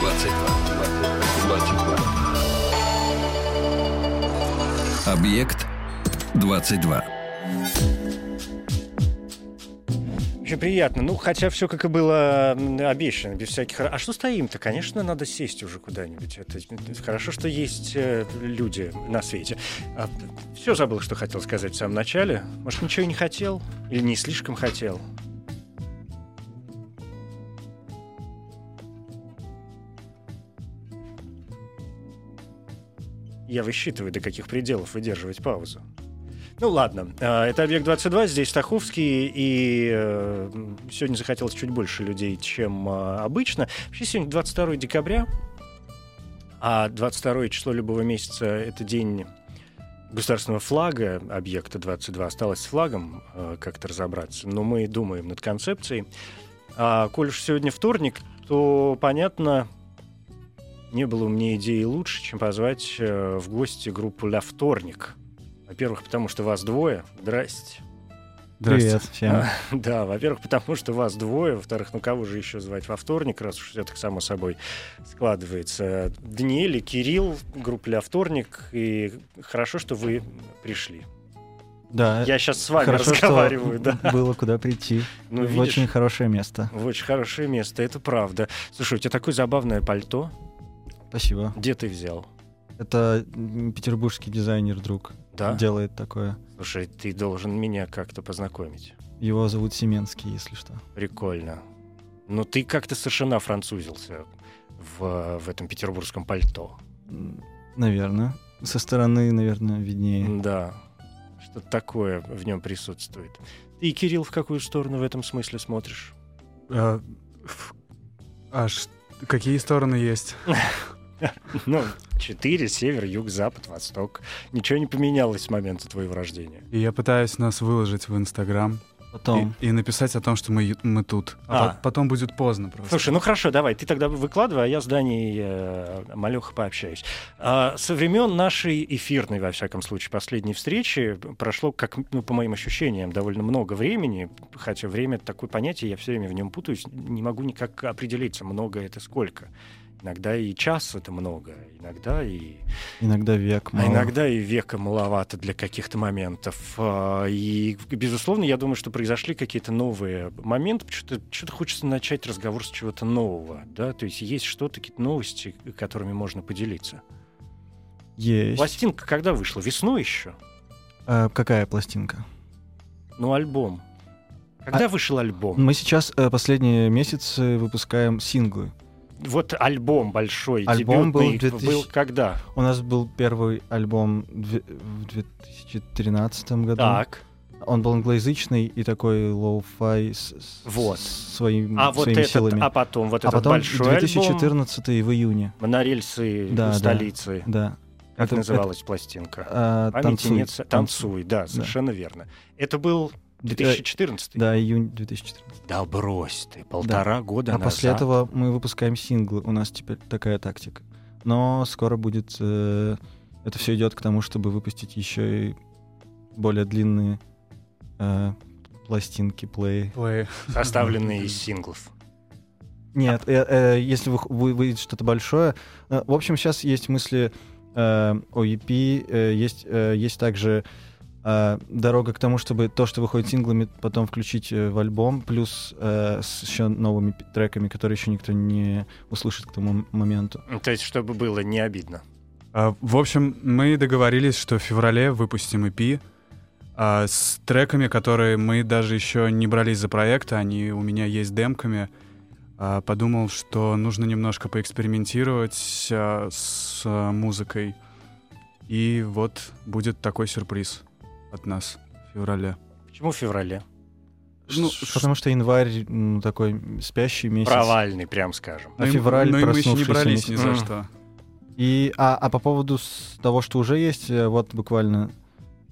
22. 22. Объект 22. Очень приятно. Ну, хотя все как и было обещано, без всяких... А что стоим-то? Конечно, надо сесть уже куда-нибудь. Это хорошо, что есть э, люди на свете. все забыл, что хотел сказать в самом начале. Может, ничего и не хотел? Или не слишком хотел? Я высчитываю, до каких пределов выдерживать паузу. Ну ладно, А, это «Объект-22», здесь Стаховский, и э, сегодня захотелось чуть больше людей, чем э, обычно. Вообще сегодня 22 декабря, а 22 число любого месяца — это день государственного флага «Объекта-22». Осталось с флагом э, как-то разобраться, но мы думаем над концепцией. А коль уж сегодня вторник, то понятно, не было у меня идеи лучше, чем позвать э, в гости группу «Ля Вторник». Во-первых, потому что вас двое. Здрасте. Привет всем. А, да, во-первых, потому что вас двое. Во-вторых, ну кого же еще звать во вторник, раз уж это само собой складывается. Даниэль и Кирилл, группа «Ля Вторник». И хорошо, что вы пришли. Да, Я сейчас с вами хорошо, разговариваю, что да. было куда прийти. Ну, в видишь, очень хорошее место. в очень хорошее место, это правда. Слушай, у тебя такое забавное пальто. Спасибо. Где ты взял? Это петербургский дизайнер, друг, Да? делает такое. Слушай, ты должен меня как-то познакомить. Его зовут Семенский, если что. Прикольно. Но ты как-то совершенно французился в, в этом петербургском пальто. Наверное. Со стороны, наверное, виднее. Да. Что-то такое в нем присутствует. Ты, Кирилл, в какую сторону в этом смысле смотришь? А, ф- аж какие стороны есть? Ну, четыре, север, юг, запад, восток. Ничего не поменялось с момента твоего рождения. И я пытаюсь нас выложить в Инстаграм Потом. и, и написать о том, что мы, мы тут. А, А. по- потом будет поздно просто. Слушай, ну хорошо, давай, ты тогда выкладывай, а я с Даней э, Малеха пообщаюсь. А, со времен нашей эфирной, во всяком случае, последней встречи прошло, как, ну, по моим ощущениям, довольно много времени, хотя время — это такое понятие, я все время в нем путаюсь, не могу никак определиться, много это сколько. Иногда и час это много, иногда и Иногда век а мало. иногда и века маловато для каких-то моментов. А, И, безусловно, я думаю, что произошли какие-то новые моменты. Что-то, что-то хочется начать разговор с чего-то нового. Да? То есть есть что-то, какие-то новости, которыми можно поделиться. Есть. Пластинка когда вышла? Весной еще? А, какая пластинка? Ну, альбом. Когда А- вышел альбом? Мы сейчас э, последние месяцы выпускаем синглы. Вот альбом большой, Альбом был дебютный, 2000 был когда? У нас был первый альбом в 2013 году. Так. Он был англоязычный и такой lo-fi с, Вот. с своим, А вот своими этот, силами. а потом вот А этот потом большой альбом 2014 в июне. на рельсы Да, да. столицы. Да. Как Это- называлась пластинка? А, Памяти танцуй. нет. с- Танцуй, да, совершенно верно. Это был 2014 Да, июнь 2014. Да брось ты, полтора года а назад. после этого мы выпускаем синглы. У нас теперь такая тактика. Но скоро будет... э, это все идет к тому, чтобы выпустить еще и более длинные э, пластинки, плей. Play. Составленные из синглов. Нет, э, э, если вы- вы- выйдет что-то большое. э, в общем, сейчас есть мысли э, о EP, э, есть, э, есть также э, дорога к тому, чтобы то, что выходит синглами, потом включить э, в альбом, плюс э, с еще новыми треками, которые еще никто не услышит к тому моменту. То есть, чтобы было не обидно. А, в общем, мы договорились, что в феврале выпустим EP а, с треками, которые мы даже еще не брались за проект, они у меня есть демками. А, подумал, что нужно немножко поэкспериментировать а, с а, музыкой. И вот будет такой сюрприз от нас в феврале. Почему в феврале? Ну, потому что январь ну, такой спящий месяц. Провальный, прям скажем. А но и- февраль но и мы еще не проснувшийся брались ни месяц. за Мгм. что. И, а, а по поводу с- того, что уже есть, э, вот буквально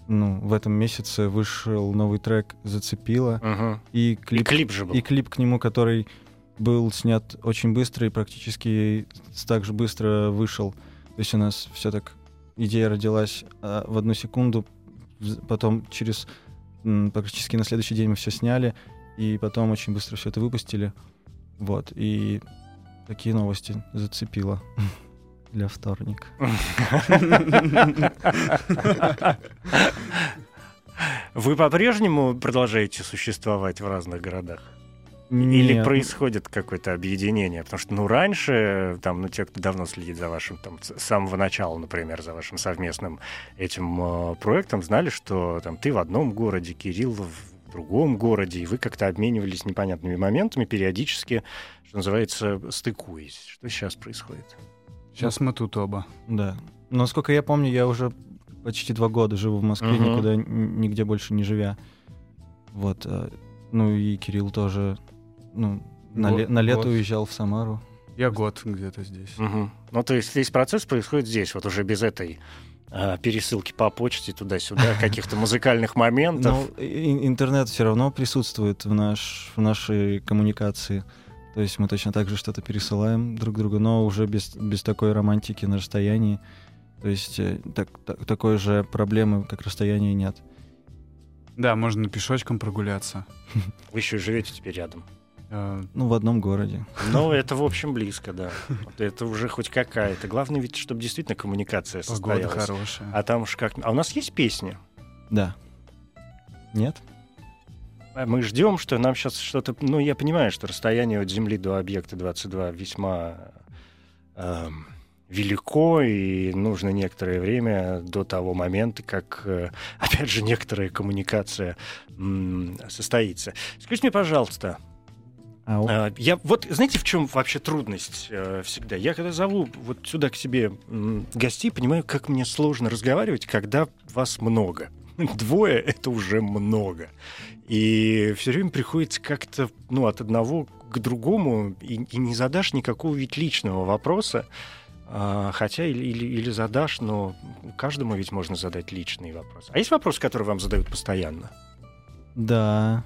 ну, в этом месяце вышел новый трек «Зацепило», Мгм. и И клип, клип же был. и клип к нему, который был снят очень быстро и практически так же быстро вышел. То есть у нас все так, идея родилась а, в одну секунду, потом через практически на следующий день мы все сняли, и потом очень быстро все это выпустили. Вот, и такие новости зацепило для вторника. Вы по-прежнему продолжаете существовать в разных городах? Или Нет, происходит какое-то объединение? Потому что, ну, раньше, там, ну, те, кто давно следит за вашим, там, с самого начала, например, за вашим совместным этим э, проектом, знали, что, там, ты в одном городе, Кирилл в другом городе, и вы как-то обменивались непонятными моментами, периодически, что называется, стыкуясь. Что сейчас происходит? Сейчас мы тут оба. Да. Но, насколько я помню, я уже почти два года живу в Москве, Мгм. никуда нигде больше не живя. Вот. а, Ну и Кирилл тоже ну, на, ле- Год- на лето год. уезжал в Самару. Я год где-то здесь. Мгм. Ну, то есть весь процесс происходит здесь, вот уже без этой а, пересылки по почте туда-сюда, каких-то музыкальных моментов. Но и- интернет все равно присутствует в, наш, в нашей коммуникации. То есть мы точно так же что-то пересылаем друг другу, но уже без, без такой романтики на расстоянии. То есть э, так, так- такой же проблемы, как расстояние, нет. Да, можно пешочком прогуляться. Вы еще и живете теперь рядом. Э, Ну, в одном городе. Ну, это, в общем, близко, да. Это уже хоть какая-то. Главное ведь, чтобы действительно коммуникация Погода состоялась. хорошая. А там уж как... А у нас есть песни? Да. Нет? А Мы ждем, что нам сейчас что-то... Ну, я понимаю, что расстояние от Земли до объекта 22 весьма эм, велико, и нужно некоторое время до того момента, как, э, опять же, некоторая коммуникация м, состоится. Скажите мне, пожалуйста, А, А, Я вот знаете, в чем вообще трудность э, всегда? Я когда зову вот сюда к себе м, гостей, понимаю, как мне сложно разговаривать, когда вас много. Двое это уже много. И все время приходится как-то ну, от одного к другому, и, и не задашь никакого ведь личного вопроса. А, хотя или, или, или задашь, но каждому ведь можно задать личный вопрос. А есть вопрос, который вам задают постоянно? Да.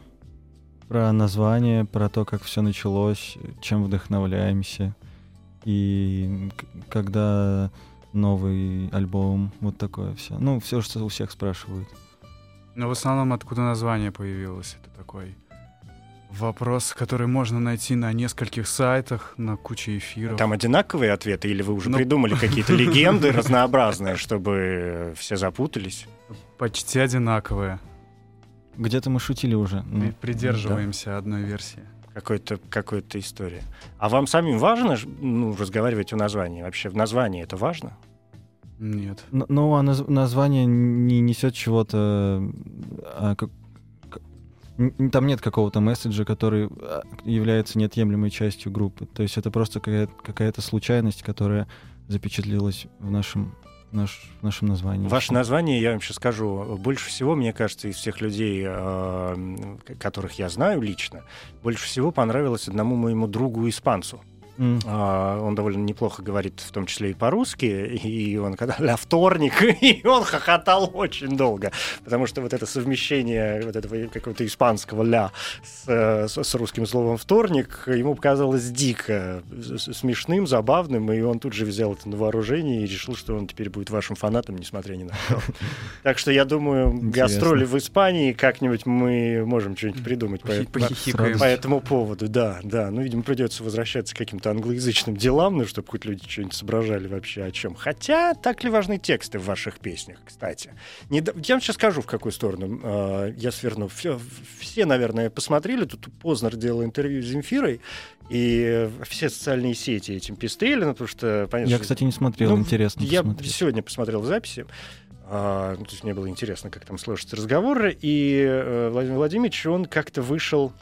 Про название, про то, как все началось, чем вдохновляемся. И когда новый альбом, вот такое все. Ну, все, что у всех спрашивают. Но в основном откуда название появилось? Это такой вопрос, который можно найти на нескольких сайтах, на куче эфиров. Там одинаковые ответы, или вы уже Ну- придумали какие-то легенды разнообразные, чтобы все запутались? Почти одинаковые. Где-то мы шутили уже. Мы Ну, придерживаемся одной версии. Какой-то, какой-то история. А вам самим важно ну, разговаривать о названии? Вообще в названии это важно? Нет. да. Н- Ну, а наз- название не несет чего-то... а, как- Там нет какого-то месседжа, который а, является неотъемлемой частью группы. То есть это просто какая-то, какая-то случайность, которая запечатлелась в нашем, наш, в нашем названии. Ваше название, я вам сейчас скажу, больше всего, мне кажется, из всех людей, к- которых я знаю лично, больше всего понравилось одному моему другу М. А, Он довольно неплохо говорит, в том числе и по-русски, и он когда ля вторник, и он хохотал очень долго, потому что вот это совмещение вот этого какого-то испанского ля с, с- с русским словом вторник ему показалось дико смешным, забавным, и он тут же взял это на вооружение и решил, что он теперь будет вашим фанатом, несмотря ни на что. Так что я думаю, гастроли в Испании как-нибудь мы можем что-нибудь придумать. по этому поводу, да, да. Ну, видимо, придется возвращаться к каким-то англоязычным делам, ну, чтобы хоть люди что-нибудь соображали вообще о чем. Хотя, так ли важны тексты в ваших песнях, кстати? Не Я вам сейчас скажу, в какую сторону э, я сверну. Все, все, наверное, посмотрели. Тут Познер делал интервью с Земфирой, и все социальные сети этим пестрели, ну, потому что, понятно, Я, кстати, не смотрел, ну, интересно Я посмотреть. сегодня посмотрел записи. а, ну, то есть мне было интересно, как там сложатся разговоры. И э, Владимир Владимирович, он как-то вышел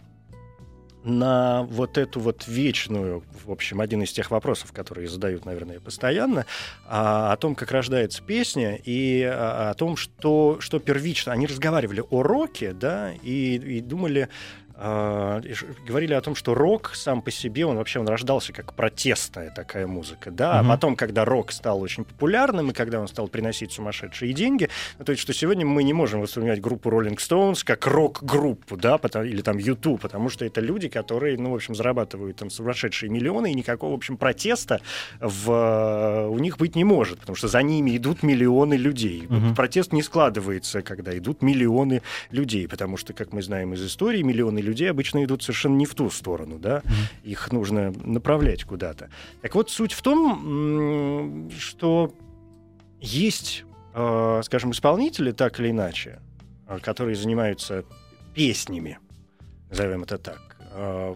на вот эту вот вечную, в общем, один из тех вопросов, которые задают, наверное, постоянно, а, о том, как рождается песня, и а, о том, что, что первично. Они разговаривали о роке, да, и, и думали, говорили о том, что рок сам по себе, он вообще он рождался как протестная такая музыка, да, Мгм. а потом, когда рок стал очень популярным и когда он стал приносить сумасшедшие деньги, ну, то есть, что сегодня мы не можем воспринимать группу Rolling Stones как рок-группу, да, потому- или там YouTube, потому что это люди, которые, ну, в общем, зарабатывают там сумасшедшие миллионы, и никакого, в общем, протеста в, у них быть не может, потому что за ними идут миллионы людей. Мгм. Протест не складывается, когда идут миллионы людей, потому что, как мы знаем из истории, миллионы людей обычно идут совершенно не в ту сторону, да, их нужно направлять куда-то. Так вот, суть в том, что есть, э, скажем, исполнители, так или иначе, э, которые занимаются песнями, назовем это так. Э,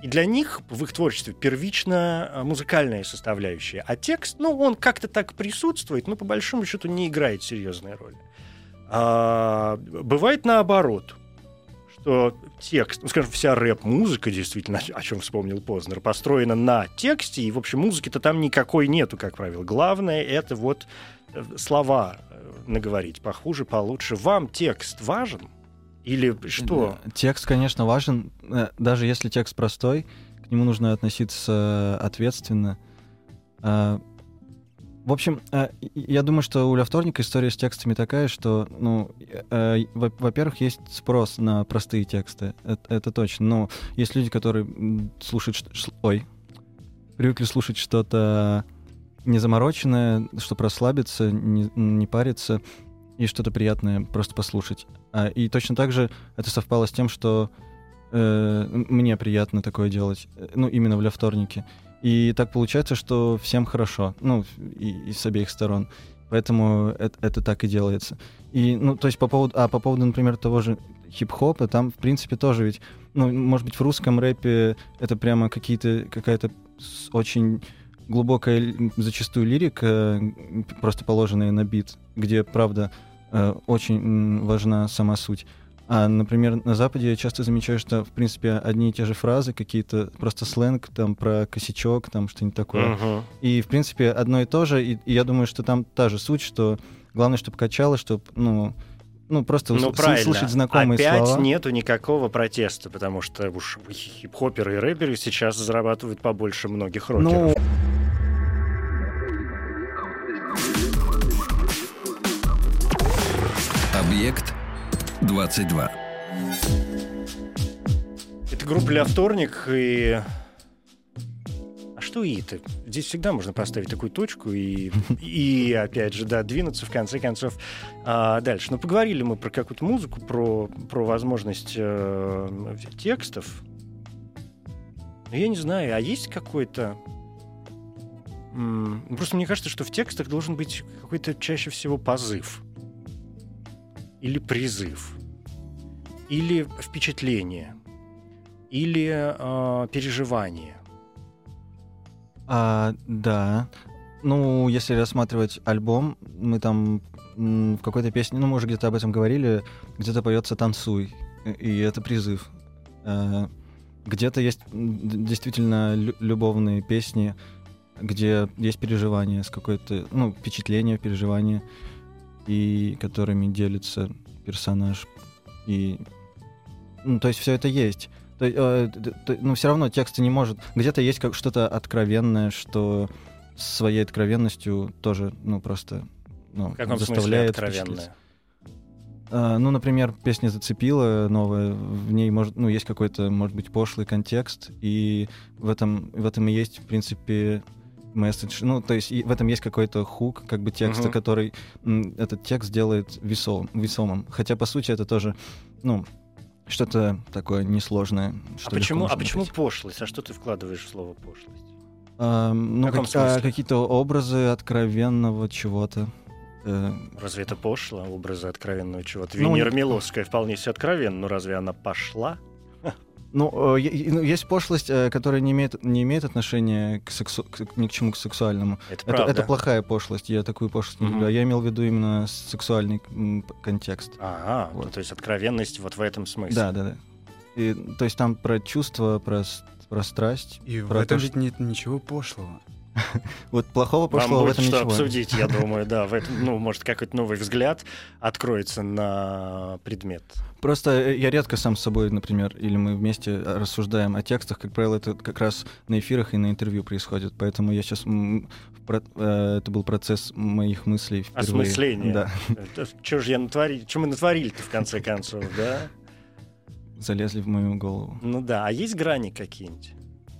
И для них в их творчестве первично музыкальная составляющая, а текст, ну, он как-то так присутствует, но по большому счету не играет серьезной роли. А, бывает наоборот, что текст, ну, скажем, вся рэп-музыка, действительно, о чем вспомнил Познер, построена на тексте, и, в общем, музыки-то там никакой нету, как правило. Главное — это вот э, слова э, наговорить похуже, получше. Вам текст важен? Или что? Текст, конечно, важен. Э, Даже если текст простой, к нему нужно относиться ответственно. В общем, э, я думаю, что у Ля Вторника история с текстами такая, что, ну, э, во- во-первых, есть спрос на простые тексты, это, точно. Но есть люди, которые слушают, ой, привыкли слушать что-то незамороченное, чтобы расслабиться, не, не париться, и что-то приятное просто послушать. А, и точно так же это совпало с тем, что э, мне приятно такое делать, э, ну, именно в Ля Вторнике. И так получается, что всем хорошо, ну, и, и с обеих сторон. Поэтому это, это так и делается. И, ну, то есть по поводу, а по поводу, например, того же хип-хопа, там, в принципе, тоже ведь, ну, может быть, в русском рэпе это прямо какие-то, какая-то очень глубокая зачастую лирика, просто положенная на бит, где, правда, э, очень важна сама суть. А, например, на Западе я часто замечаю, что, в принципе, одни и те же фразы, какие-то просто сленг, там, про косячок, там, что-нибудь такое. Мгм. И, в принципе, одно и то же. И, и я думаю, что там та же суть, что главное, чтобы качало, чтобы, ну, ну просто Ну, правильно. слушать знакомые Опять слова. нету никакого протеста, потому что уж хип-хоперы и рэперы сейчас зарабатывают побольше многих рокеров. Ну, Объект 22. Это группа «Ля Вторник» и... А что «и»-то? Здесь всегда можно поставить такую точку и, и опять же, да, двинуться в конце концов а, дальше. Но поговорили мы про какую-то музыку, про, про возможность э, текстов. Но я не знаю, а есть какой-то... м, Просто мне кажется, что в текстах должен быть какой-то чаще всего позыв. Или призыв. Или впечатление или э, переживание. а, да. Ну, если рассматривать альбом, мы там в какой-то песне, ну, мы уже где-то об этом говорили, где-то поется «Танцуй», и- это призыв. А, Где-то есть действительно лю- любовные песни, где есть переживание с какое-то, ну, впечатление, переживание, и которыми делится персонаж. И, ну, то есть все это есть. То, э, д- но все равно текста не может. Где-то есть как что-то откровенное, что своей откровенностью тоже, ну, просто ну, В каком смысле заставляет откровенное? впечатлиться. А, ну, например, песня зацепила новая, в ней может, ну, есть какой-то, может быть, пошлый контекст, и в этом, в этом и есть, в принципе, месседж. Ну, то есть в этом есть какой-то хук, как бы текста, Мгм. который м, этот текст делает весом, весомым. Хотя, по сути, это тоже, ну, что-то такое несложное. А что легко почему, а почему пошлость? А что ты вкладываешь в слово пошлость? А, ну, как- а, какие-то образы откровенного чего-то. Э, Разве это пошло, образы откровенного чего-то? Ну, Венера не- Милосская вполне себе откровенна, но разве она пошла? Ну, э, ну, есть пошлость, э, которая не имеет, не имеет отношения к сексу- к- ни к чему к сексуальному. Это Это, правда. это плохая пошлость, я такую пошлость не люблю. Я имел в виду именно сексуальный контекст. Ага, ну, Вот. то есть откровенность вот в этом смысле. Да, да, да. И, то есть там про чувства, про, про страсть. И в Про этом то, ведь нет ничего пошлого. Вот плохого Вам прошлого в будет этом что ничего. обсудить, я думаю, да. В этом, ну, может, какой-то новый взгляд откроется на предмет. Просто э, я редко сам с собой, например, или мы вместе э, рассуждаем о текстах, как правило, это как раз на эфирах и на интервью происходит. Поэтому я сейчас... Это был процесс моих мыслей впервые. Осмысление. Да, Что же я натворил? Что мы натворили-то, в конце концов, да? залезли в мою голову. Ну да. А есть грани какие-нибудь?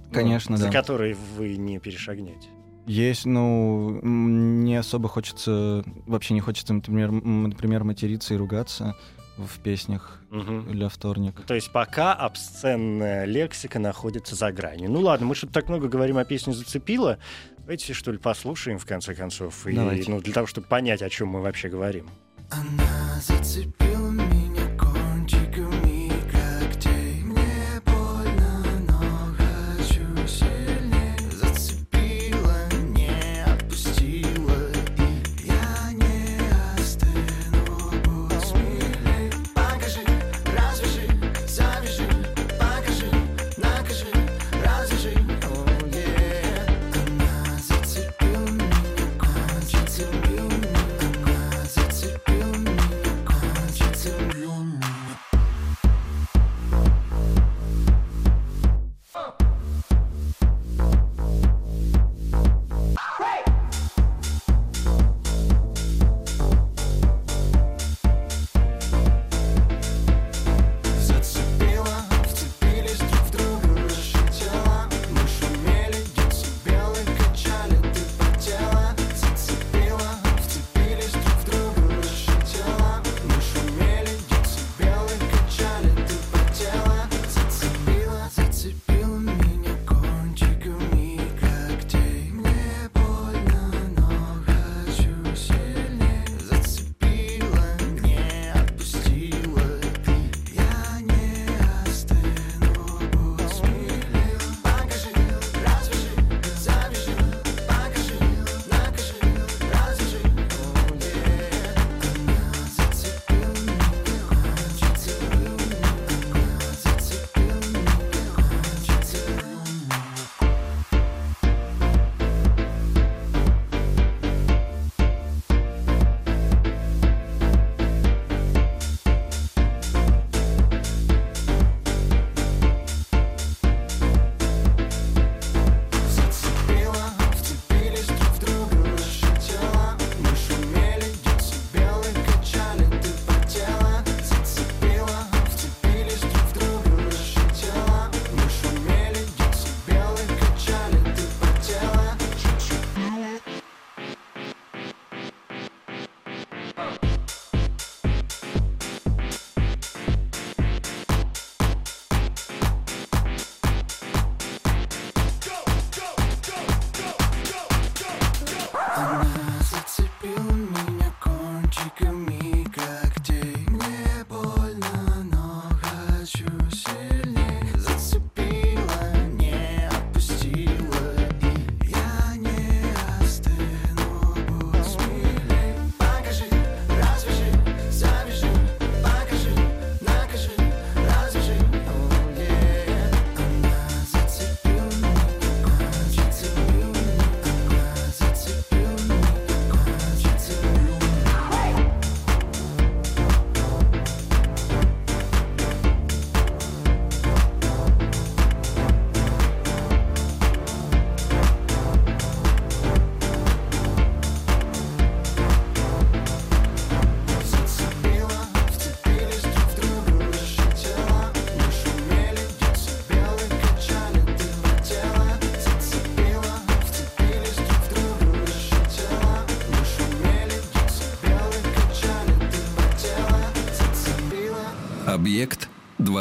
Ну, Конечно, За да. которые вы не перешагнете? Есть, ну, не особо хочется, вообще не хочется, например, например, материться и ругаться в песнях Мгм. для вторник. То есть пока обсценная лексика находится за гранью. Ну ладно, мы что-то так много говорим о песне «Зацепила». Давайте, что ли, послушаем, в конце концов. И, Давайте. ну, для того, чтобы понять, о чем мы вообще говорим. Она зацепила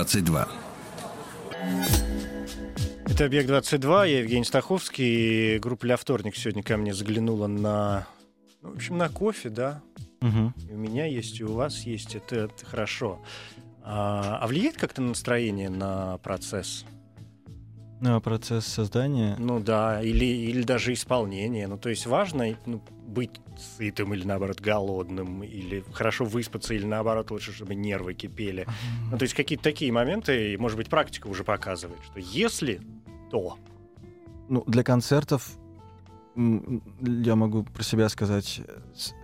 22. Это «Объект-22», я Евгений Стаховский. И группа «Ля вторник» сегодня ко мне заглянула на... Ну, в общем, на кофе, да. Мгм. И у меня есть, и у вас есть. Это, это хорошо. А, а влияет как-то настроение на процесс? Ну, а процесс создания... Ну да, или, или даже исполнение. Ну, то есть важно ну, быть сытым или, наоборот, голодным, или хорошо выспаться, или, наоборот, лучше, чтобы нервы кипели. Ну, то есть какие-то такие моменты, и, может быть, практика уже показывает, что если то... Ну, для концертов я могу про себя сказать,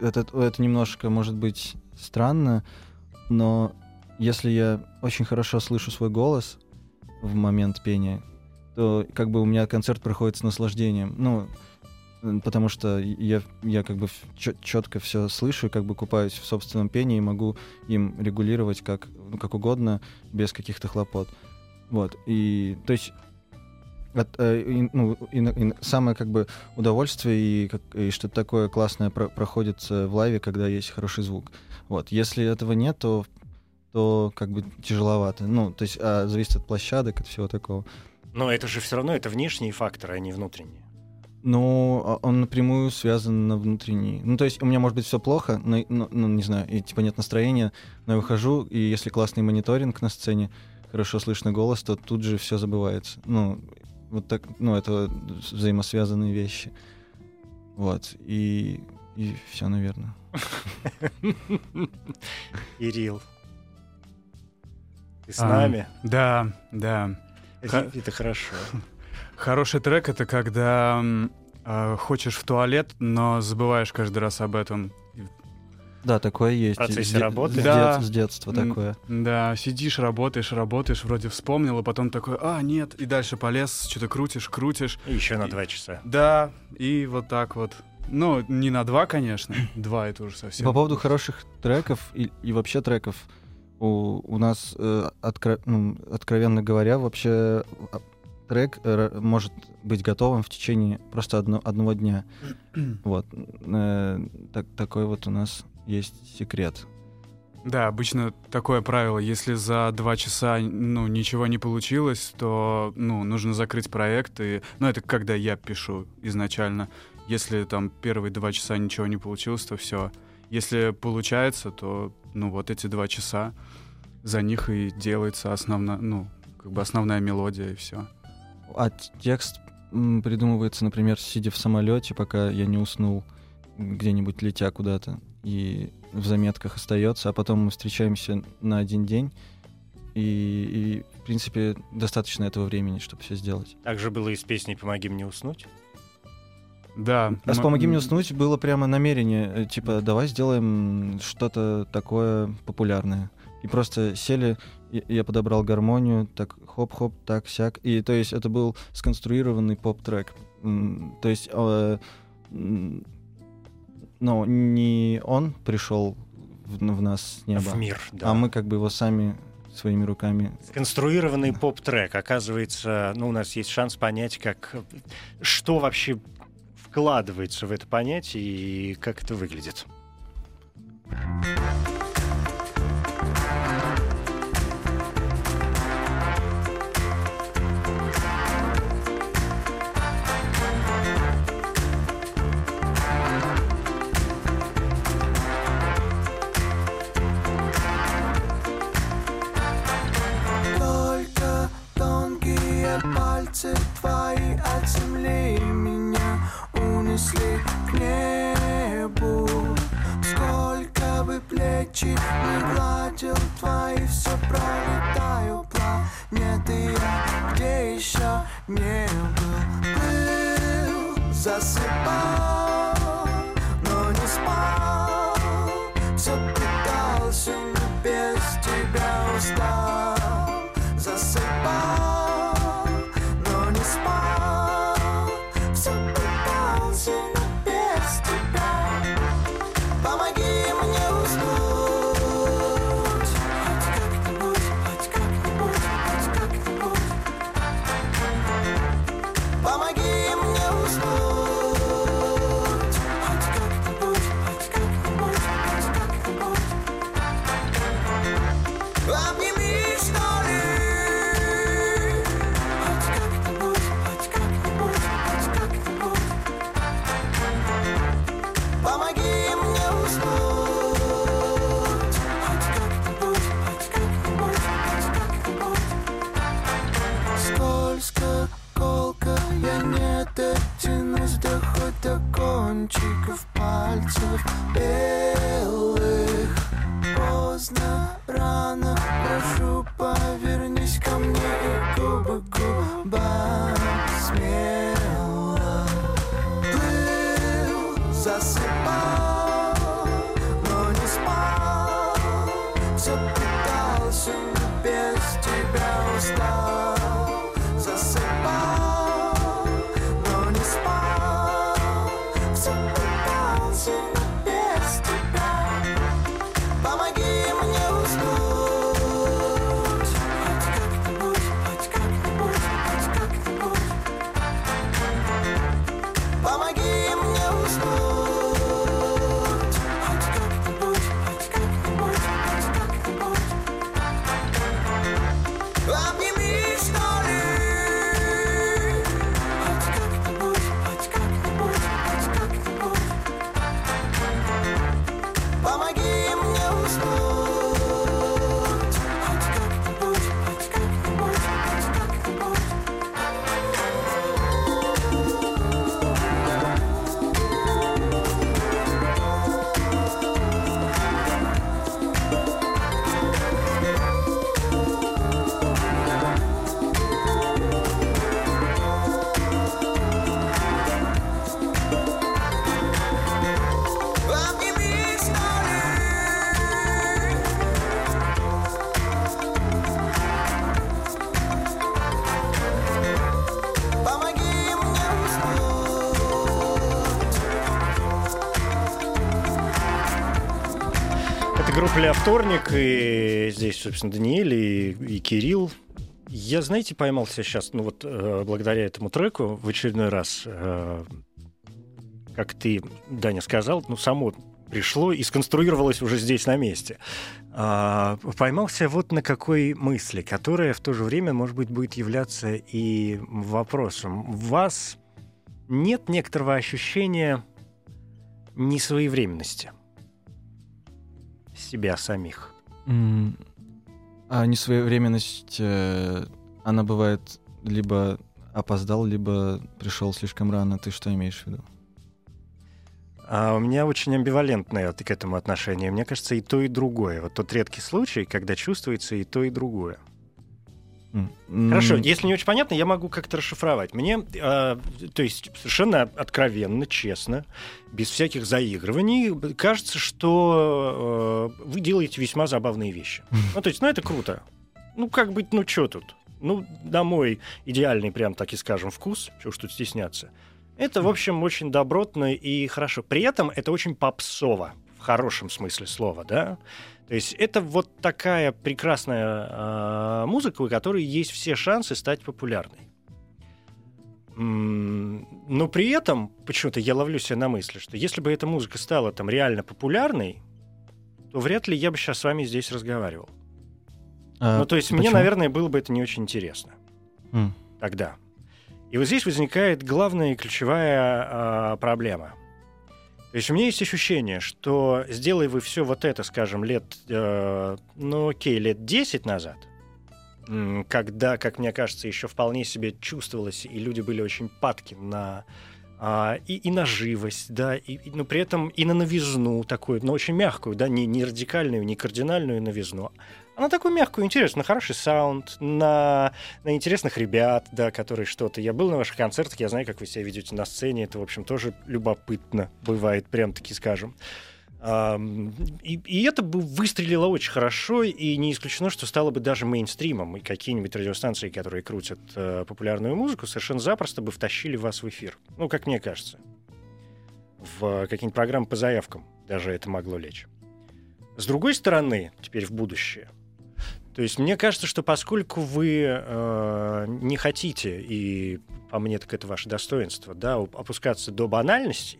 это, это немножко может быть странно, но если я очень хорошо слышу свой голос в момент пения, то как бы у меня концерт проходит с наслаждением. Ну, потому что я, я как бы четко все слышу, как бы купаюсь в собственном пении и могу им регулировать как, ну, как угодно, без каких-то хлопот. Вот. И, то есть, от- э, и, ну, и и самое как бы удовольствие и, и что-то такое классное про- проходит в лайве, когда есть хороший звук. Вот. Если этого нет, то, то как бы тяжеловато. Ну, то есть а, зависит от площадок, от всего такого. Но это же все равно это внешние факторы, а не внутренние. Ну, а он напрямую связан на внутренний. Ну, то есть у меня может быть все плохо, но, но- ну, не знаю, и типа нет настроения, но я выхожу, и если классный мониторинг на сцене, хорошо слышно голос, то тут же все забывается. Ну, вот так, ну, это взаимосвязанные вещи. Вот, и, и все, наверное. Ирил. Ты с А, нами? Да, да. Это хорошо. Хороший трек — это когда а, хочешь в туалет, но забываешь каждый раз об этом. Да, такое есть. В процессе работы? С, Да. с детства такое. Да, сидишь, работаешь, работаешь, вроде вспомнил, а потом такой, а, нет, и дальше полез, что-то крутишь, крутишь. И еще на два часа. Да, и вот так вот. Ну, не на два, конечно. Два это уже совсем. По поводу хороших треков и, и вообще треков, у, у нас, э, откро- ну, откровенно говоря, вообще а, трек э, может быть готовым в течение просто одно- одного дня. Вот. Э, так- такой вот у нас есть секрет. Да, обычно такое правило, если за два часа ну, ничего не получилось, то ну, нужно закрыть проект. И, ну, это когда я пишу изначально. Если там первые два часа ничего не получилось, то все. Если получается, то ну вот эти два часа за них и делается основная, ну, как бы основная мелодия и все. А текст придумывается, например, сидя в самолете, пока я не уснул, где-нибудь летя куда-то, и в заметках остается, а потом мы встречаемся на один день, и, и, в принципе, достаточно этого времени, чтобы все сделать. Так же было и с песней «Помоги мне уснуть». Да. А с «Помоги мне уснуть» было прямо намерение, э, типа, давай сделаем что-то такое популярное. И просто сели, я подобрал гармонию, так хоп-хоп, так, сяк. И то есть это был сконструированный поп-трек. То есть, э, ну, не он пришел в, в нас с неба, В мир, да. а мы как бы его сами своими руками Конструированный поп-трек. Оказывается, ну, у нас есть шанс понять, как, что вообще вкладывается в это понятие и как это выглядит. Только плечи не гладил твои, все пролетаю планеты я, где еще не был. Вторник», и здесь, собственно, Даниэль и, и Кирилл. Я, знаете, поймался сейчас, ну вот, э, благодаря этому треку в очередной раз, э, как ты, Даня, сказал, ну, само пришло и сконструировалось уже здесь на месте. А, поймался вот на какой мысли, которая в то же время, может быть, будет являться и вопросом. У вас нет некоторого ощущения несвоевременности себя самих? М, А несвоевременность, э, она бывает либо опоздал, либо пришел слишком рано. Ты что имеешь в виду? А у меня очень амбивалентное вот к этому отношение. Мне кажется, и то, и другое. Вот тот редкий случай, когда чувствуется и то, и другое. Хорошо, если не очень понятно, я могу как-то расшифровать. Мне, а, то есть, совершенно откровенно, честно, без всяких заигрываний, кажется, что э, вы делаете весьма забавные вещи. Ну, то есть, ну, это круто. Ну, как быть, ну, что тут? Ну, на мой идеальный, прям так и скажем, вкус, чего уж тут стесняться. Это, в общем, очень добротно и хорошо. При этом это очень попсово, в хорошем смысле слова, да? То есть это вот такая прекрасная а, музыка, у которой есть все шансы стать популярной. Но при этом, почему-то я ловлю себя на мысли, что если бы эта музыка стала там реально популярной, то вряд ли я бы сейчас с вами здесь разговаривал. а ну, то есть мне, почему? наверное, было бы это не очень интересно М, тогда. И вот здесь возникает главная и ключевая а, проблема. То есть у меня есть ощущение, что сделай вы все вот это, скажем, лет, э, ну окей, лет 10 назад, когда, как мне кажется, еще вполне себе чувствовалось, и люди были очень падки на а, и, и на живость, да, и, и- но при этом и на новизну такую, но очень мягкую, да, не, не радикальную, не кардинальную новизну, на такую мягкую, интересную, на хороший саунд, на, на интересных ребят, да, которые что-то. Я был на ваших концертах, я знаю, как вы себя ведете на сцене, это, в общем, тоже любопытно бывает, прям-таки скажем. И, и это бы выстрелило очень хорошо, и не исключено, что стало бы даже мейнстримом, и какие-нибудь радиостанции, которые крутят э, популярную музыку, совершенно запросто бы втащили вас в эфир. Ну, как мне кажется. В какие-нибудь программы по заявкам даже это могло лечь. С другой стороны, теперь в будущее, то есть мне кажется, что поскольку вы э, не хотите, и по мне так это ваше достоинство, да, оп- опускаться до банальностей,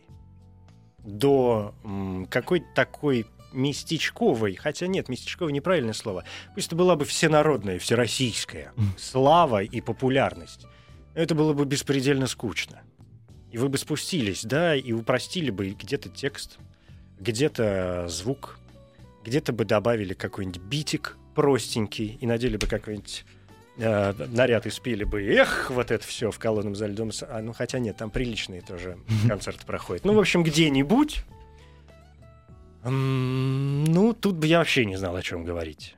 до м, какой-то такой местечковой, хотя нет, местечковой неправильное слово, пусть это была бы всенародная, всероссийская слава и популярность, но это было бы беспредельно скучно. И вы бы спустились, да, и упростили бы где-то текст, где-то звук, где-то бы добавили какой-нибудь битик простенький и надели бы какой-нибудь э, наряд и спели бы «Эх, вот это все в колонном зале дома». А, ну, хотя нет, там приличные тоже концерты проходят. Ну, в общем, где-нибудь. Ну, тут бы я вообще не знал, о чем говорить,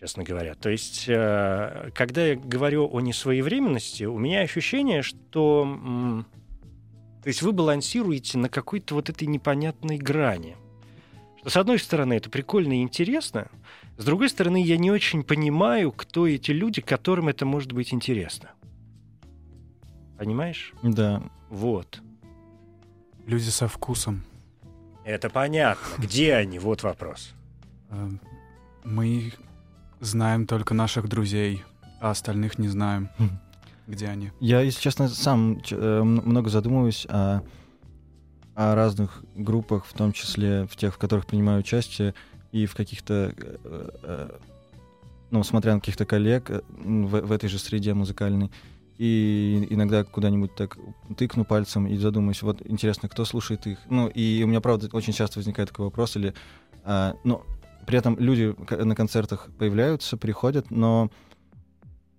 честно говоря. То есть, э, когда я говорю о несвоевременности, у меня ощущение, что... То есть вы балансируете на какой-то вот этой непонятной грани. Что С одной стороны, это прикольно и интересно. С другой стороны, я не очень понимаю, кто эти люди, которым это может быть интересно. Понимаешь? Да. Вот. Люди со вкусом. Это понятно. Где они? Вот вопрос. Э, Мы знаем только наших друзей, а остальных не знаем. Хм. Где они? Я, если честно, сам э, много задумываюсь о, о разных группах, в том числе в тех, в которых принимаю участие, и в каких-то, э, э, ну, смотря на каких-то коллег э, в, в этой же среде музыкальной. И иногда куда-нибудь так тыкну пальцем и задумаюсь, вот интересно, кто слушает их. Ну, и у меня, правда, очень часто возникает такой вопрос, или... а, ну, при этом люди на концертах появляются, приходят, но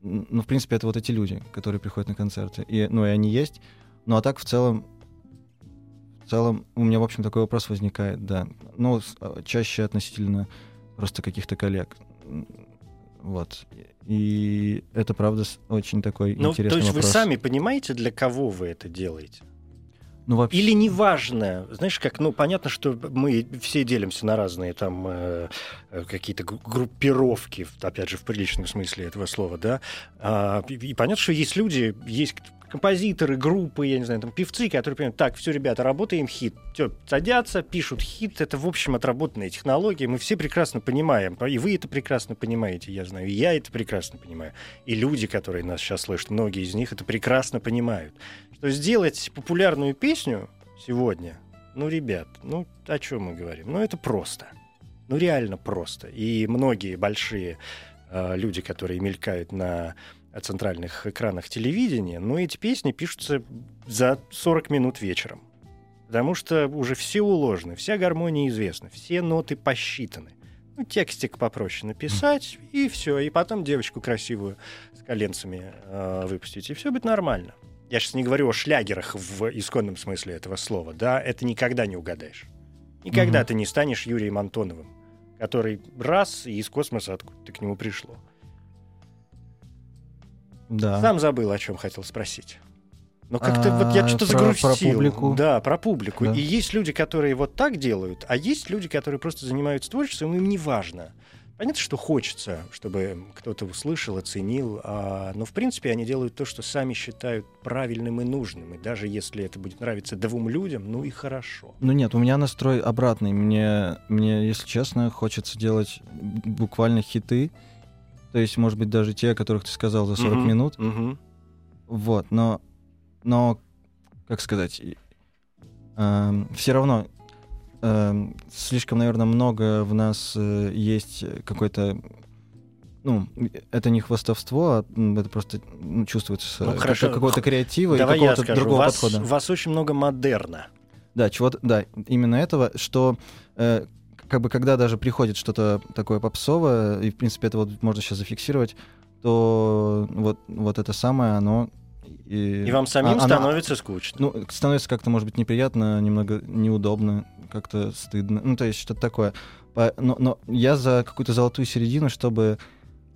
ну, в принципе, это вот эти люди, которые приходят на концерты. И, ну, и они есть. Ну, а так, в целом, в целом, у меня, в общем, такой вопрос возникает, да. Ну, а, чаще относительно просто каких-то коллег. Вот. И это, правда, очень такой Ну, интересный то есть вопрос. вы сами понимаете, для кого вы это делаете? Ну, вообще... Или неважно, знаешь, как, ну, понятно, что мы все делимся на разные там э, э, какие-то гру- группировки, опять же, в приличном смысле этого слова, да, А, и, и понятно, что есть люди, есть композиторы, группы, я не знаю, там, певцы, которые понимают, так, все, ребята, работаем хит. Всё, садятся, пишут хит, это, в общем, отработанные технологии, мы все прекрасно понимаем, и вы это прекрасно понимаете, я знаю, и я это прекрасно понимаю, и люди, которые нас сейчас слышат, многие из них это прекрасно понимают что сделать популярную песню сегодня, ну, ребят, ну, о чем мы говорим? Ну, это просто. Ну, реально просто. И многие большие э, люди, которые мелькают на центральных экранах телевидения, ну, эти песни пишутся за 40 минут вечером. Потому что уже все уложено, вся гармония известна, все ноты посчитаны. Ну, текстик попроще написать, и все. И потом девочку красивую с коленцами э, выпустить, и все будет нормально. Я сейчас не говорю о шлягерах в исконном смысле этого слова, да, это никогда не угадаешь. Никогда Мгм. ты не станешь Юрием Антоновым, который раз и из космоса откуда-то к нему пришло. Да. Сам забыл, о чем хотел спросить. Но как-то вот я А, что-то про- загрустил. про публику? Да, про публику. Да. И есть люди, которые вот так делают, а есть люди, которые просто занимаются творчеством, им не важно. Понятно, что хочется, чтобы кто-то услышал, оценил, а, но в принципе они делают то, что сами считают правильным и нужным. И даже если это будет нравиться двум людям, ну и хорошо. Ну нет, у меня настрой обратный. Мне, мне, если честно, хочется делать буквально хиты. То есть, может быть, даже те, о которых ты сказал за 40 Мгм. минут. Мгм. Вот, но, но, как сказать, все равно эм, слишком, наверное, много в нас э, есть какой-то, ну, это не хвастовство, а это просто ну, чувствуется Ну, э, хорошо. как- какого-то креатива и Давай я какого-то скажу, другого вас, подхода. вас очень много модерна. Да, чего-то, да, именно этого, что э, как бы когда даже приходит что-то такое попсовое, и в принципе это вот можно сейчас зафиксировать, то вот, вот это самое, оно... И, И вам самим а- становится скучно. ну, становится как-то, может быть, неприятно, немного неудобно, как-то стыдно. Ну, то есть что-то такое. Но, но я за какую-то золотую середину, чтобы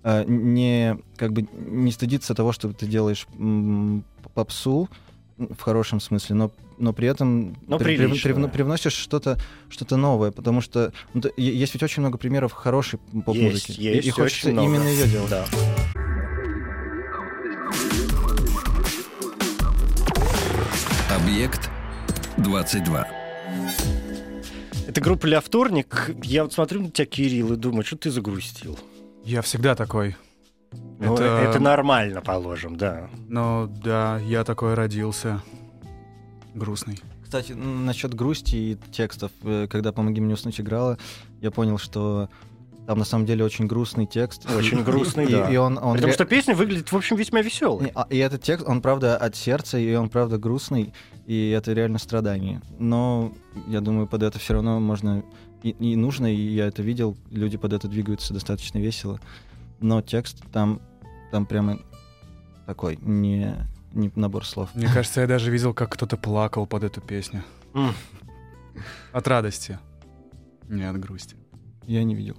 э, не, как бы, не стыдиться того, что ты делаешь попсу, в хорошем смысле, но, но при этом Но при- при- привно- привносишь что-то что новое, потому что ну, есть ведь очень много примеров хорошей поп-музыки. Есть, и- есть и, хочется очень много. именно ее делать. Да. Объект 22. Это группа «Ля вторник». Я вот смотрю на тебя, Кирилл, и думаю, что ты загрустил. Я всегда такой. Ну, Это- это... нормально, положим, да. Но да, я такой родился. Грустный. Кстати, насчет грусти и текстов, э, когда «Помоги мне уснуть» играла, я понял, что там на самом деле очень грустный текст. Очень грустный, и, да. И он, он Потому ре- что песня выглядит, в общем, весьма веселой. и, а, и этот текст, он правда от сердца, и он правда грустный, и это реально страдание. Но я думаю, под это все равно можно и, и нужно, и я это видел, люди под это двигаются достаточно весело. Но текст там, там прямо такой, не, не набор слов. Мне кажется, я даже видел, как кто-то плакал под эту песню. От радости. Не от грусти. Я не видел.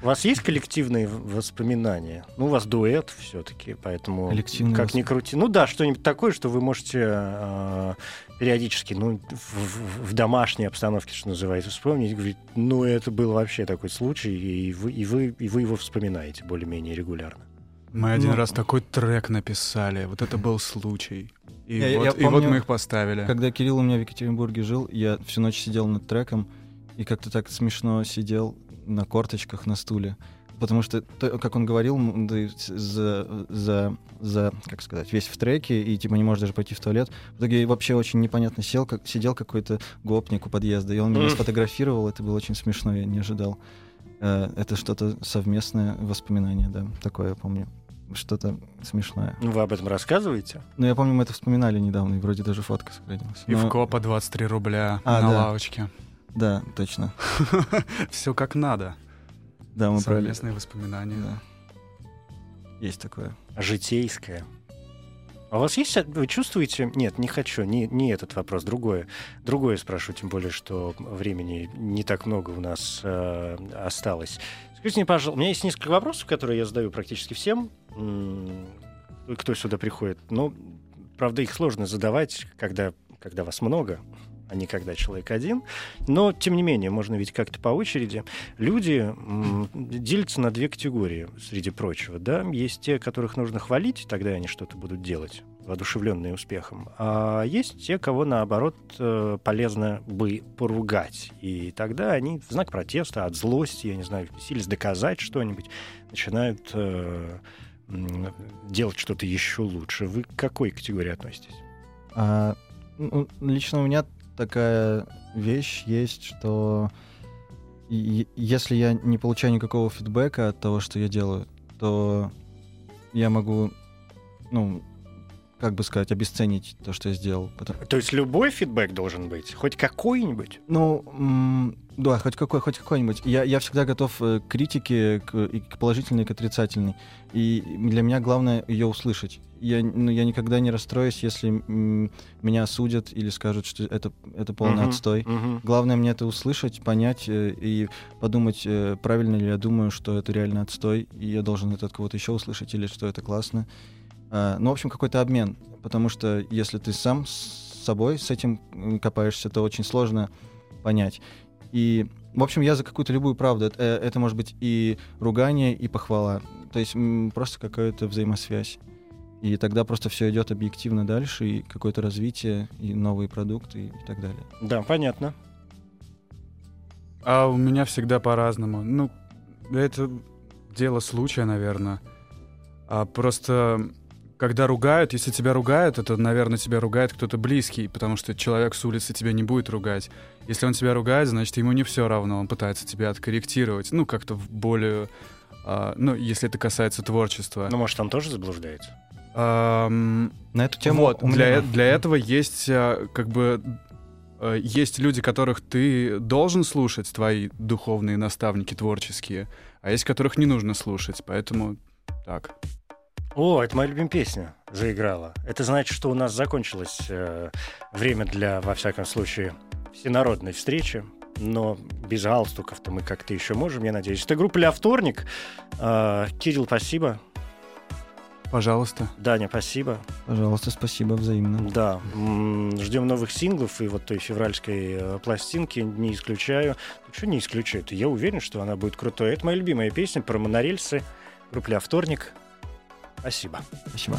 У вас есть коллективные воспоминания? Ну, у вас дуэт все-таки, поэтому как ни крути. Ну да, что-нибудь такое, что вы можете э, периодически, ну, в, в- в домашней обстановке, что называется, вспомнить, и говорить, ну, это был вообще такой случай, и вы, и вы, и вы его вспоминаете более-менее регулярно. Мы один Ну. раз такой трек написали. Вот это был случай. И, Я- вот, я и вот помню, мы их поставили. Когда Кирилл у меня в Екатеринбурге жил, я всю ночь сидел над треком и как-то так смешно сидел на корточках на стуле. Потому что, то, как он говорил, ты за, за, за, как сказать, весь в треке, и типа не можешь даже пойти в туалет. В итоге вообще очень непонятно сел, как, сидел какой-то гопник у подъезда, и он меня сфотографировал, это было очень смешно, я не ожидал. Э, Это что-то совместное воспоминание, да, такое я помню. Что-то смешное. Ну, вы об этом рассказываете? Ну, я помню, мы это вспоминали недавно, и вроде даже фотка сохранилась. И Но- в копа 23 рубля А, на да. лавочке. Да, точно. Все как надо. Да, мы. Совместные воспоминания. Да. Есть такое. Житейское. А у вас есть, вы чувствуете... Нет, не хочу, не, не этот вопрос, другое. Другое спрошу, тем более, что времени не так много у нас э, осталось. Скажите мне, пожалуйста, у меня есть несколько вопросов, которые я задаю практически всем, кто сюда приходит. Ну, правда, их сложно задавать, когда, когда вас много, а не когда человек один. Но, тем не менее, можно ведь как-то по очереди. Люди делятся на две категории, среди прочего. Да? Есть те, которых нужно хвалить, тогда они что-то будут делать, воодушевленные успехом. А есть те, кого, наоборот, э, полезно бы поругать. И тогда они в знак протеста, от злости, я не знаю, сились доказать что-нибудь, начинают э, делать что-то еще лучше. Вы к какой категории относитесь? А, ну, лично у меня такая вещь есть, что если я не получаю никакого фидбэка от того, что я делаю, то я могу, ну, как бы сказать, обесценить то, что я сделал. Потому- То есть любой фидбэк должен быть, хоть какой-нибудь? Ну, м, да, хоть какой, хоть какой-нибудь. Я, я всегда готов э, к критике, к, и к положительной, и к отрицательной. И для меня главное ее услышать. Я, ну, я никогда не расстроюсь, если м, меня осудят или скажут, что это, это полный Мгм, отстой. мгм. Главное мне это услышать, понять э, и подумать, э, правильно ли я думаю, что это реально отстой, и я должен это от кого-то еще услышать, или что это классно. А, ну, в общем, какой-то обмен. Потому что если ты сам с собой с этим копаешься, то очень сложно понять. И, в общем, я за какую-то любую правду. Это, э, это может быть и ругание, и похвала. То есть просто какая-то взаимосвязь. И тогда просто все идет объективно дальше, и какое-то развитие, и новые продукты, и так далее. Да, понятно. А у меня всегда по-разному. Ну, это дело случая, наверное. А просто когда ругают, если тебя ругают, это, наверное, тебя ругает кто-то близкий, потому что человек с улицы тебя не будет ругать. Если он тебя ругает, значит, ему не все равно, он пытается тебя откорректировать, ну, как-то в более... а, ну, если это касается творчества. Ну, может, он тоже заблуждается? Ам, На эту тему вот, меня- для, для этого есть а, как бы э, есть люди, которых ты должен слушать, твои духовные наставники творческие, а есть, которых не нужно слушать, поэтому так. О, это моя любимая песня заиграла. Это значит, что у нас закончилось э, время для, во всяком случае, всенародной встречи. Но без галстуков-то мы как-то еще можем, я надеюсь. Это группа «Ля Вторник». Э, Кирилл, спасибо. Пожалуйста. Даня, спасибо. Пожалуйста, спасибо взаимно. Да, ждем новых синглов и вот той февральской э, пластинки не исключаю. Что не исключаю? Я уверен, что она будет крутой. Это моя любимая песня про монорельсы. Группа «Ля Вторник». Спасибо. Спасибо.